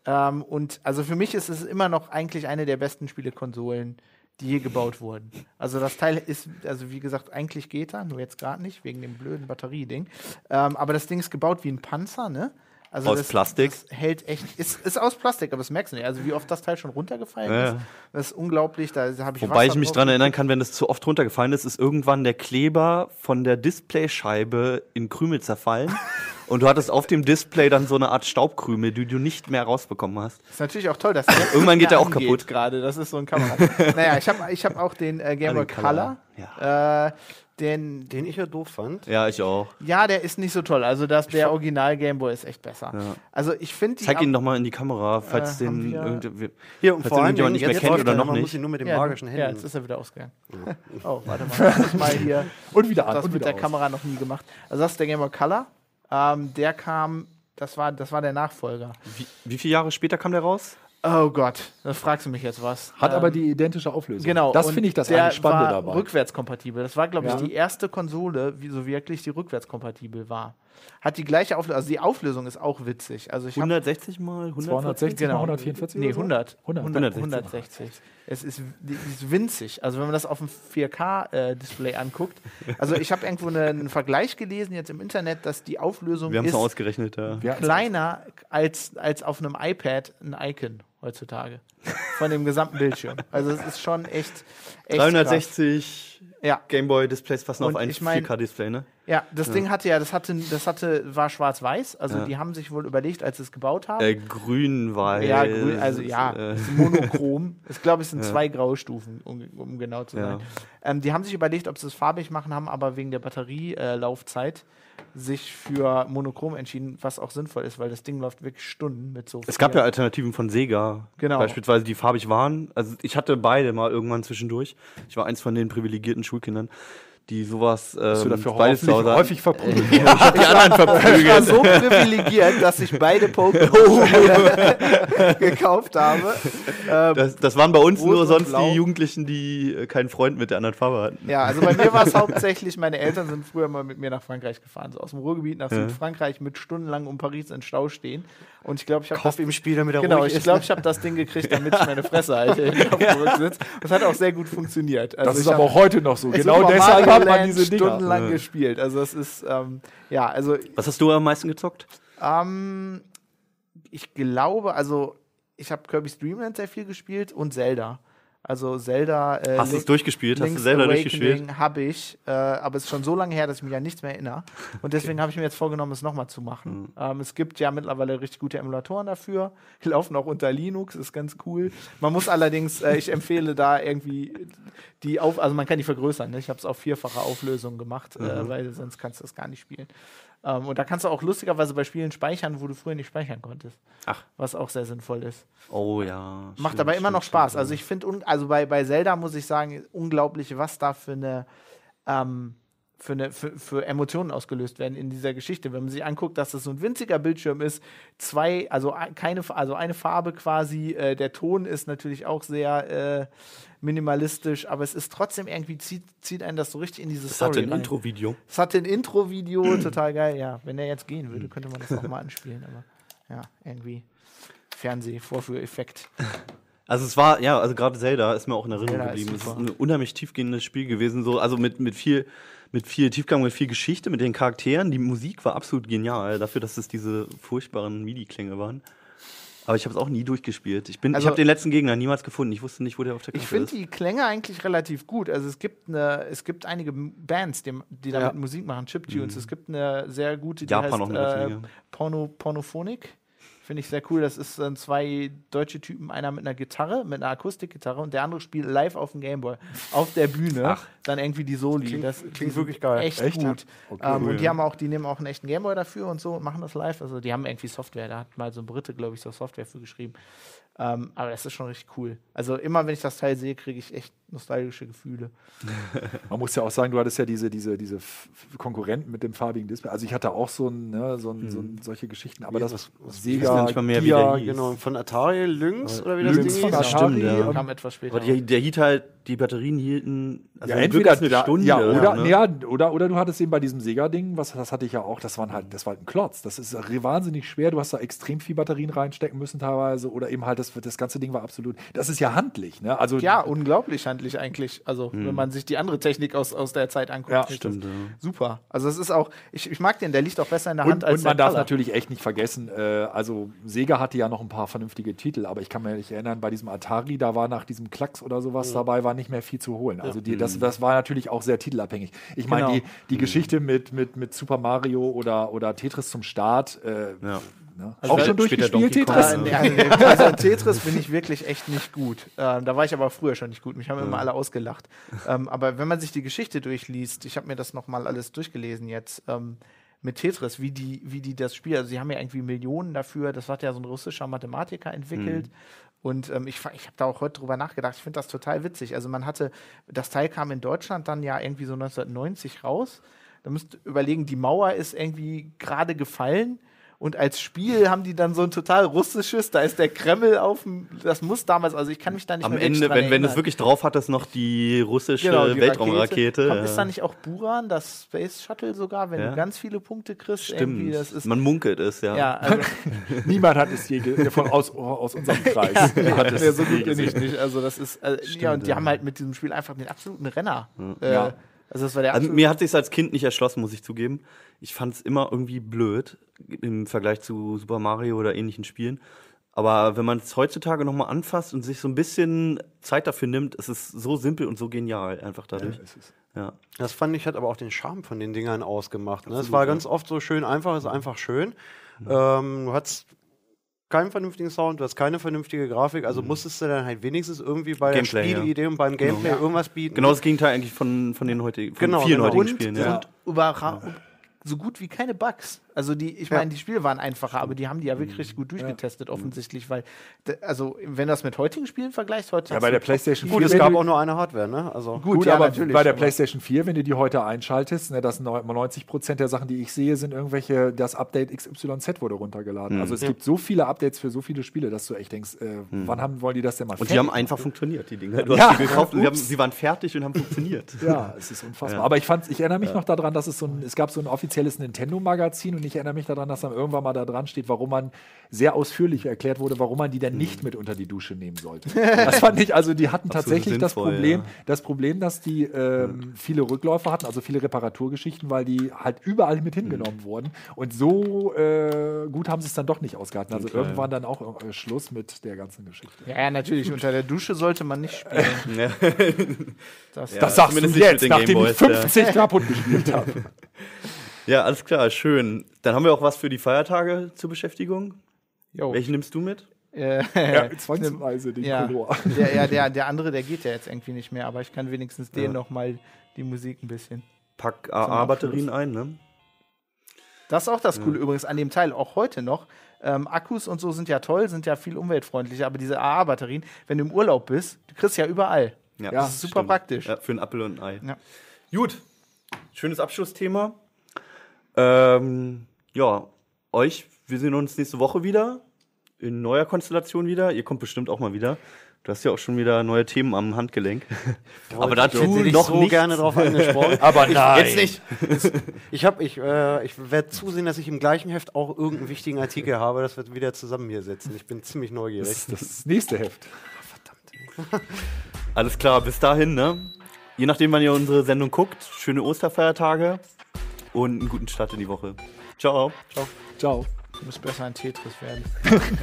Ähm, und also für mich ist es immer noch eigentlich eine der besten Spielekonsolen, die je gebaut wurden. Also das Teil ist, also wie gesagt, eigentlich geht er, nur jetzt gerade nicht, wegen dem blöden Batterieding. Ähm, aber das Ding ist gebaut wie ein Panzer, ne? Also Aus Plastik? Das hält echt, ist, ist aus Plastik, aber das merkst du nicht. Also wie oft das Teil schon runtergefallen Ja, ist, das ist unglaublich. Da habe ich Wobei Wasser ich mich dran erinnern kann, wenn es zu oft runtergefallen ist, ist irgendwann der Kleber von der Displayscheibe in Krümel zerfallen. und du hattest auf dem Display dann so eine Art Staubkrümel, die du nicht mehr rausbekommen hast. Ist natürlich auch toll, dass der Irgendwann geht der auch kaputt. gerade. Das ist so ein Kamera. naja, ich habe ich hab auch den äh, Game Boy Den Color, Color. Äh, den, Den ich ja doof fand. Ja, ich auch. ja, der ist nicht so toll. Also das, der Original Game Boy ist echt besser. Ja. Also ich finde die. Zeig ihn doch mal in die Kamera, falls Äh, den wir- irgendwie- Hier, und Falls vor den allem jemand nicht mehr kennt oder er, noch man nicht. muss ihn nur mit den ja, magischen Ja, Händen. jetzt ist er wieder ausgegangen. oh, warte mal. Mal hier. Und wieder an. das und mit der aus. Kamera noch nie gemacht. Also das ist der Game Boy Color. Ähm, der kam, das war, das war der Nachfolger. Wie, wie viele Jahre später kam der raus? Oh Gott, da fragst du mich jetzt was. Hat Ähm, aber die identische Auflösung. Genau. Das finde ich das der eigentlich Spannende war dabei. rückwärtskompatibel. Das war, glaube ich, Ja. die erste Konsole, wie so wirklich die rückwärtskompatibel war. Hat die gleiche Auflösung, also die Auflösung ist auch witzig. Also ich hab- 160 mal 140? 260 mal 144 Nee, oder so? 100. 100. 100 160. 160. Es ist, ist winzig. Also wenn man das auf dem 4K-Display anguckt. Also ich habe irgendwo eine, einen Vergleich gelesen jetzt im Internet, dass die Auflösung Wir ist ausgerechnet, ja. Kleiner als, als auf einem iPad ein Icon heutzutage. Von dem gesamten Bildschirm. Also es ist schon echt, echt 360 krass. Ja. Gameboy-Displays passen Und auf ein ich mein- 4K-Display, ne? Ja, das Ding hatte ja, das hatte, das hatte, war schwarz-weiß. Also Ja. die haben sich wohl überlegt, als sie es gebaut haben. Äh, grün, weiß. Ja, grün, also ja, Äh, ist monochrom. Ich glaube, es sind zwei graue Stufen, um, um genau zu Ja. sein. Ähm, die haben sich überlegt, ob sie es farbig machen, haben aber wegen der Batterielaufzeit äh, sich für monochrom entschieden, was auch sinnvoll ist, weil das Ding läuft wirklich Stunden mit so es gab ja Alternativen von Sega, Genau. beispielsweise, die farbig waren. Also ich hatte beide mal irgendwann zwischendurch. Ich war eins von den privilegierten Schulkindern, die sowas ähm, Bist du dafür beides zu häufig, Hause hatten. häufig verprügelt. die anderen Ich war verprügelt. so privilegiert, dass ich beide Pokémon gekauft habe. Ähm, Das, das waren bei uns Rot nur sonst Blau. die Jugendlichen, die äh, keinen Freund mit der anderen Farbe hatten. Ja, also bei mir war es hauptsächlich, meine Eltern sind früher mal mit mir nach Frankreich gefahren, so aus dem Ruhrgebiet nach Ja. Südfrankreich mit stundenlang um Paris in Stau stehen. Und ich glaube, ich habe Kopf im Spiel, damit er Genau, ruhig ich glaube, ich habe das Ding gekriegt, damit ich meine Fresse halte. Das hat auch sehr gut funktioniert. Also Das ist aber hab auch heute noch so. Genau deshalb hat man diese Dinger. stundenlang Ja. gespielt. Also es ist, ähm, ja, also Was hast du am meisten gezockt? ähm, ich glaube, also ich habe Kirby's Dream Land sehr viel gespielt und Zelda. Also Zelda. Äh, Hast du es durchgespielt? Hast du Link's selber durchgespielt? Awakening habe ich, äh, aber es ist schon so lange her, dass ich mich an nichts mehr erinnere. Und deswegen habe ich mir jetzt vorgenommen, es nochmal zu machen. Mhm. Ähm, es gibt ja mittlerweile richtig gute Emulatoren dafür. Die laufen auch unter Linux, ist ganz cool. Man muss allerdings, äh, ich empfehle da irgendwie die auf, also man kann die vergrößern. Ne? Ich habe es auf vierfache Auflösung gemacht, Mhm. äh, weil sonst kannst du das gar nicht spielen. Ähm, und da kannst du auch lustigerweise bei Spielen speichern, wo du früher nicht speichern konntest. Ach. Was auch sehr sinnvoll ist. Oh ja. Macht aber immer stimmt, noch Spaß. stimmt. Also ich finde, also bei, bei Zelda muss ich sagen, unglaublich, was da für eine, ähm, für, eine für, für Emotionen ausgelöst werden in dieser Geschichte. Wenn man sich anguckt, dass das so ein winziger Bildschirm ist, zwei, also ein- keine, also eine Farbe quasi, äh, der Ton ist natürlich auch sehr äh, minimalistisch, aber es ist trotzdem irgendwie, zieht, zieht einen das so richtig in diese Das Story hatte ein rein. Intro-Video. Es hatte ein Intro-Video, total geil. Ja, wenn er jetzt gehen würde, könnte man das auch mal anspielen, aber ja, irgendwie Fernseh-Vorführeffekt. Also es war, ja, also gerade Zelda ist mir auch in Erinnerung Zelda geblieben. Es ist ein unheimlich tiefgehendes Spiel gewesen, so, also mit, mit viel, mit viel Tiefgang, mit viel Geschichte, mit den Charakteren. Die Musik war absolut genial, dafür, dass es diese furchtbaren MIDI-Klänge waren. Aber ich habe es auch nie durchgespielt. Ich bin, Also- ich habe den letzten Gegner niemals gefunden. Ich wusste nicht, wo der auf der Ich Karte finde ist. die Klänge eigentlich relativ gut. Also es gibt eine, es gibt einige Bands, die, die damit Ja. Musik machen, Chiptunes. Es gibt eine sehr gute, die Mhm. Japan heißt auch eine äh. Porno, Pornophonik. Finde ich sehr cool. Das ist äh, zwei deutsche Typen, einer mit einer Gitarre, mit einer Akustikgitarre und der andere spielt live auf dem Gameboy auf der Bühne. Ach. Dann irgendwie die Soli. Klingt- das klingt wirklich geil. Echt, Echt? gut. Okay, ähm, cool, und die haben auch, die nehmen auch einen echten Gameboy dafür und so und machen das live. Also die haben irgendwie Software. Da hat mal so ein Brite, glaube ich, so Software für geschrieben. Ähm, aber das ist schon richtig cool. Also immer, wenn ich das Teil sehe, kriege ich echt nostalgische Gefühle. Man muss ja auch sagen, du hattest ja diese, diese, diese Konkurrenten mit dem farbigen Display. Also ich hatte auch so, ein, ne, so, ein, so ein, solche Geschichten, aber Wie- das was- was- Sega, nicht mal mehr, wie der hieß. Genau, von Atari Lynx oder wie das Lynx Ding von hieß. Atari. Stimmt, ja. ähm, Kam etwas später. Aber die, der hielt halt, die Batterien hielten also ja, entweder eine da, Stunde. ja, oder, ne? ja, oder, oder du hattest eben bei diesem Sega-Ding, was das hatte ich ja auch, das waren halt, das war halt ein Klotz. Das ist wahnsinnig schwer. Du hast da extrem viel Batterien reinstecken müssen teilweise. Oder eben halt, das, das ganze Ding war absolut. Das ist ja handlich, ne? Also ja, unglaublich handlich eigentlich. Also, wenn man sich die andere Technik aus, aus der Zeit anguckt. Ja, stimmt, ja. Super. Also, es ist auch, ich, ich mag den, der liegt auch besser in der Hand Und, als und man der darf Color. natürlich echt nicht vergessen, äh, also Sega hatte ja noch ein paar vernünftige Titel, aber ich kann mir nicht erinnern, bei diesem Atari, da war nach diesem Klacks oder sowas dabei, war nicht mehr viel zu holen. Also die, das, das war natürlich auch sehr titelabhängig. Ich meine, Genau. die, die Geschichte mit, mit, mit Super Mario oder, oder Tetris zum Start, äh, Ja. Ne? Also auch schon durchgespielt. Tetris? Ja, nee, also, in Tetris bin ich wirklich echt nicht gut. Ähm, da war ich aber früher schon nicht gut. Mich haben immer alle ausgelacht. Ähm, aber wenn man sich die Geschichte durchliest, ich habe mir das nochmal alles durchgelesen jetzt, ähm, mit Tetris, wie die, wie die das Spiel, also sie haben ja irgendwie Millionen dafür, das hat ja so ein russischer Mathematiker entwickelt. Und ähm, ich, ich habe da auch heute drüber nachgedacht, ich finde das total witzig. Also man hatte, das Teil kam in Deutschland dann ja irgendwie so 1990 raus. Da müsst ihr überlegen, die Mauer ist irgendwie gerade gefallen Und als Spiel haben die dann so ein total russisches, da ist der Kreml auf dem, das muss damals, also ich kann mich da nicht Am mehr Ende, wenn, wenn es wirklich drauf hat, ist noch die russische Genau, die Weltraumrakete. Kommt, ja. Ist da nicht auch Buran, das Space Shuttle sogar, wenn Ja. du ganz viele Punkte kriegst? Irgendwie, Stimmt. das ist, Man munkelt es, ja. ja, also, Niemand hat es je ge- von aus, aus unserem Kreis. hat es ja, so gut bin ich gesehen. nicht. Also das ist, äh, ja, und die haben halt mit diesem Spiel einfach den absoluten Renner. Äh, Ja. Also das war der Also mir hat sich als Kind nicht erschlossen, muss ich zugeben. Ich fand es immer irgendwie blöd im Vergleich zu Super Mario oder ähnlichen Spielen. Aber wenn man es heutzutage nochmal anfasst und sich so ein bisschen Zeit dafür nimmt, ist es so simpel und so genial einfach dadurch. Ja. Das fand ich, hat aber auch den Charme von den Dingern ausgemacht. Ne? Es war ja. ganz oft so schön einfach, ist einfach schön. Ähm, du hattest keinen vernünftigen Sound, du hast keine vernünftige Grafik, also musstest du dann halt wenigstens irgendwie bei Mhm. Gameplay, der ja. Spielidee und beim Gameplay irgendwas bieten. Genau das Gegenteil eigentlich von, von den heutigen, von Genau, vielen genau. heutigen und, Spielen. und Ja. überra- so gut wie keine Bugs. Also die, ich Ja. meine, die Spiele waren einfacher, aber die haben die ja wirklich richtig gut durchgetestet, offensichtlich, weil, also wenn du das mit heutigen Spielen vergleichst, heute Ja, bei der PlayStation 4. Gut, es gab auch nur eine Hardware, ne? Also Gut, Gut, ja, aber natürlich, bei der aber- PlayStation 4, wenn du die heute einschaltest, ne, das 90 Prozent der Sachen, die ich sehe, sind irgendwelche, das Update XYZ wurde runtergeladen. Mhm. Also es Ja. gibt so viele Updates für so viele Spiele, dass du echt denkst, äh, wann haben, wollen die das denn mal Mhm. Und die fertig haben einfach funktioniert, die Dinger. Du Ja. hast die gekauft und sie, haben, Ups. sie waren fertig und haben funktioniert. Ja, es ist unfassbar. Ja. Aber ich fand, ich erinnere mich noch daran, dass es so ein, es gab so ein offizielles Nintendo-Magazin und ich erinnere mich daran, dass dann irgendwann mal da dran steht, warum man sehr ausführlich erklärt wurde, warum man die dann nicht mit unter die Dusche nehmen sollte. Das fand ich, also die hatten tatsächlich das sinnvoll, Problem, ja. das Problem, dass die ähm, viele Rückläufer hatten, also viele Reparaturgeschichten, weil die halt überall mit hingenommen wurden. Und so äh, gut haben sie es dann doch nicht ausgehalten. Also Okay. irgendwann dann auch äh, Schluss mit der ganzen Geschichte. Ja, ja, natürlich, unter der Dusche sollte man nicht spielen. Das, Ja. Das sagst du jetzt, den nachdem ich Gameboys, ja. 50 kaputt gespielt habe. ja, alles klar, schön. Dann haben wir auch was für die Feiertage zur Beschäftigung. Jo. Welchen nimmst du mit? Äh, Ja, zwangsweise den ja, Color. der, ja der, der andere, der geht ja jetzt irgendwie nicht mehr, aber ich kann wenigstens Ja. den noch mal die Musik ein bisschen. Pack. AA-Batterien ein, ne? Das ist auch das Coole übrigens an dem Teil, auch heute noch. Ähm, Akkus und so sind ja toll, sind ja viel umweltfreundlicher, aber diese AA-Batterien, wenn du im Urlaub bist, du kriegst ja überall. Ja, das ist super praktisch. Ja, für einen Apfel und ein Ei. Ja. Gut, schönes Abschlussthema. Ähm, ja, euch, wir sehen uns nächste Woche wieder. In neuer Konstellation wieder. Ihr kommt bestimmt auch mal wieder. Du hast ja auch schon wieder neue Themen am Handgelenk. Aber hätte dich noch so nicht. gerne drauf angesprochen. Aber nein. Jetzt nicht. Ich ich, äh, ich werde zusehen, dass ich im gleichen Heft auch irgendeinen wichtigen Artikel habe, dass wir wieder zusammen hier sitzen. Ich bin ziemlich neugierig. Das, das ist das nächste Heft. Alles klar, bis dahin, ne? Je nachdem, wann ihr unsere Sendung guckt, schöne Osterfeiertage und einen guten Start in die Woche. Ciao. Ciao. Ciao. Muss besser ein Tetris werden.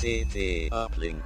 CT Uplink.